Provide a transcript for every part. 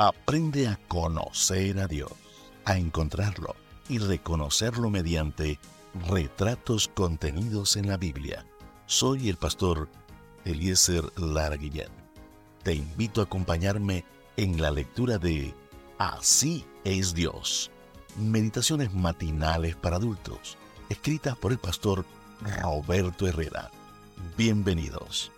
Aprende a conocer a Dios, a encontrarlo y reconocerlo mediante retratos contenidos en la Biblia. Soy el pastor Eliezer Lara Guillén. Te invito a acompañarme en la lectura de Así es Dios. Meditaciones matinales para adultos, escritas por el pastor Roberto Herrera. Bienvenidos.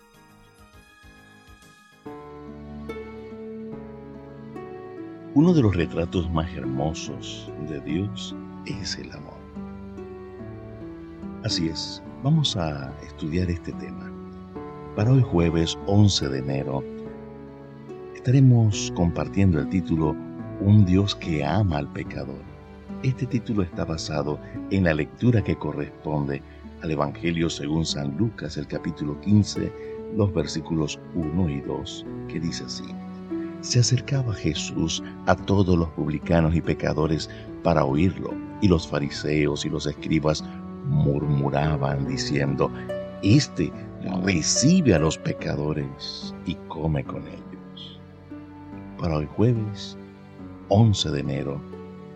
Uno de los retratos más hermosos de Dios es el amor. Así es, vamos a estudiar este tema. Para hoy jueves 11 de enero estaremos compartiendo el título Un Dios que ama al pecador. Este título está basado en la lectura que corresponde al Evangelio según San Lucas, el capítulo 15, los versículos 1 y 2, que dice así se acercaba Jesús a todos los publicanos y pecadores para oírlo, y los fariseos y los escribas murmuraban diciendo, Este recibe a los pecadores y come con ellos. Para el jueves 11 de enero,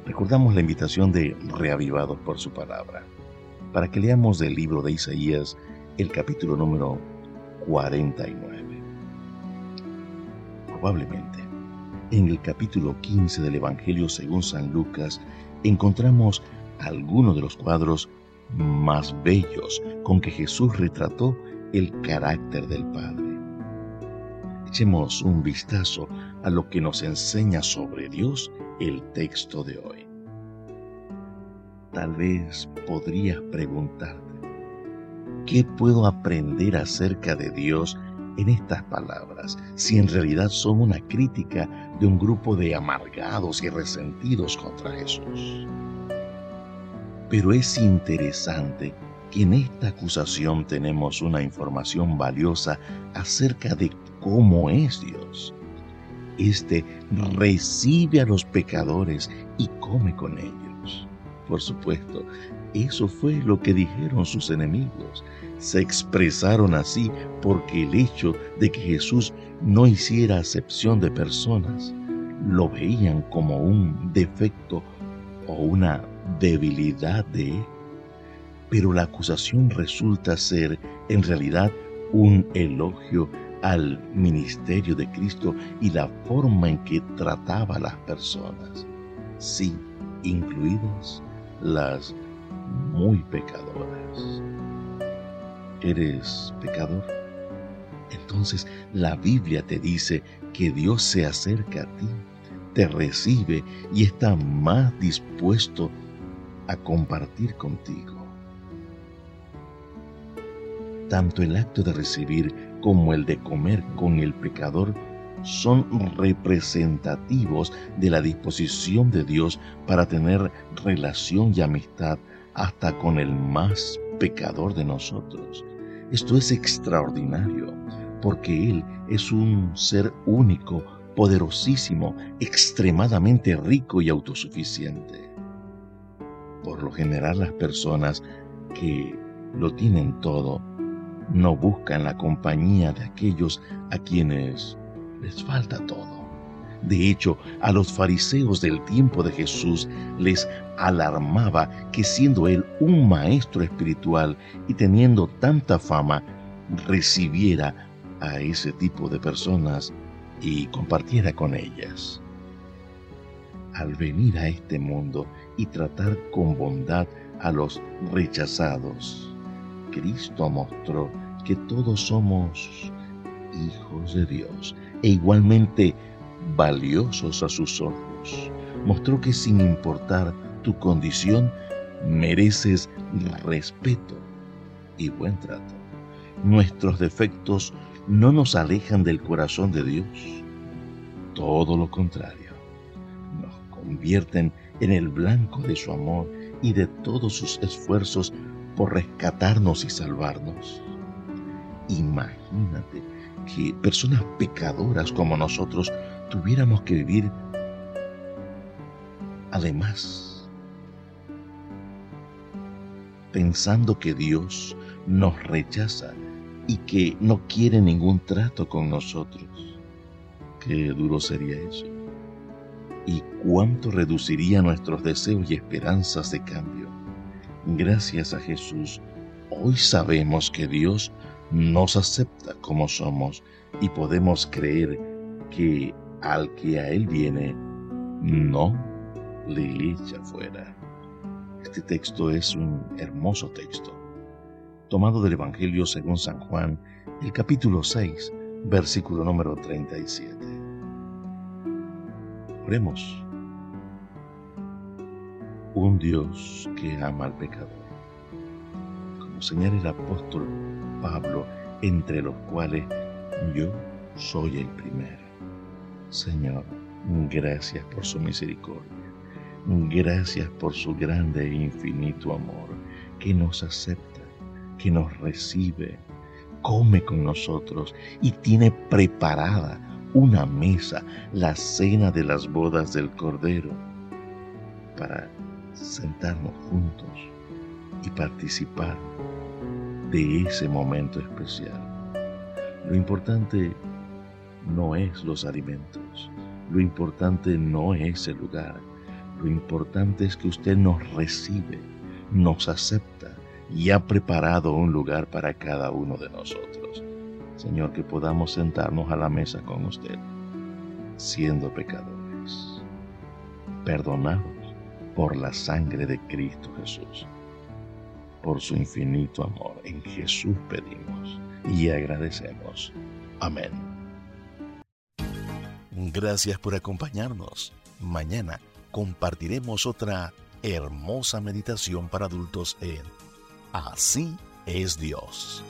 recordamos la invitación de Reavivados por su palabra, para que leamos del libro de Isaías el capítulo número 49. Probablemente en el capítulo 15 del Evangelio según San Lucas encontramos algunos de los cuadros más bellos con que Jesús retrató el carácter del Padre. Echemos un vistazo a lo que nos enseña sobre Dios el texto de hoy. Tal vez podrías preguntarte, ¿qué puedo aprender acerca de Dios en estas palabras si en realidad son una crítica de un grupo de amargados y resentidos contra Jesús? Pero es interesante que en esta acusación tenemos una información valiosa acerca de cómo es Dios. Este recibe a los pecadores y come con ellos. Por supuesto, eso fue lo que dijeron sus enemigos. Se expresaron así porque el hecho de que Jesús no hiciera acepción de personas lo veían como un defecto o una debilidad de él. Pero la acusación resulta ser en realidad un elogio al ministerio de Cristo y la forma en que trataba a las personas, sí, incluidas las muy pecadoras eres pecador? Entonces la Biblia te dice que Dios se acerca a ti, te recibe y está más dispuesto a compartir contigo. Tanto el acto de recibir como el de comer con el pecador son representativos de la disposición de Dios para tener relación y amistad hasta con el más pecador de nosotros. Esto es extraordinario, porque Él es un ser único, poderosísimo, extremadamente rico y autosuficiente. Por lo general las personas que lo tienen todo no buscan la compañía de aquellos a quienes les falta todo. De hecho, a los fariseos del tiempo de Jesús les alarmaba que siendo él un maestro espiritual y teniendo tanta fama, recibiera a ese tipo de personas y compartiera con ellas. Al venir a este mundo y tratar con bondad a los rechazados, Cristo mostró que todos somos hijos de Dios e igualmente valiosos a sus ojos. Mostró que sin importar tu condición, mereces respeto y buen trato. Nuestros defectos no nos alejan del corazón de Dios. Todo lo contrario, nos convierten en el blanco de su amor y de todos sus esfuerzos por rescatarnos y salvarnos. Imagínate que personas pecadoras como nosotros tuviéramos que vivir además pensando que Dios nos rechaza y que no quiere ningún trato con nosotros. Qué duro sería eso. y cuánto reduciría nuestros deseos y esperanzas de cambio. Gracias a Jesús, hoy sabemos que Dios nos acepta como somos y podemos creer que al que a Él viene, no le echa fuera. Este texto es un hermoso texto, tomado del Evangelio según San Juan, el capítulo 6, versículo número 37. Oremos. Un Dios que ama al pecador, como señala el apóstol Pablo, entre los cuales yo soy el primero. Señor, gracias por su misericordia. Gracias por su grande e infinito amor, que nos acepta, que nos recibe, come con nosotros y tiene preparada una mesa, la cena de las bodas del Cordero, para sentarnos juntos y participar de ese momento especial. Lo importante no es los alimentos, lo importante no es el lugar, lo importante es que usted nos recibe, nos acepta y ha preparado un lugar para cada uno de nosotros. Señor, que podamos sentarnos a la mesa con usted, siendo pecadores, perdonados por la sangre de Cristo Jesús, por su infinito amor. En Jesús pedimos y agradecemos. Amén. Gracias por acompañarnos. Mañana compartiremos otra hermosa meditación para adultos en Así es Dios.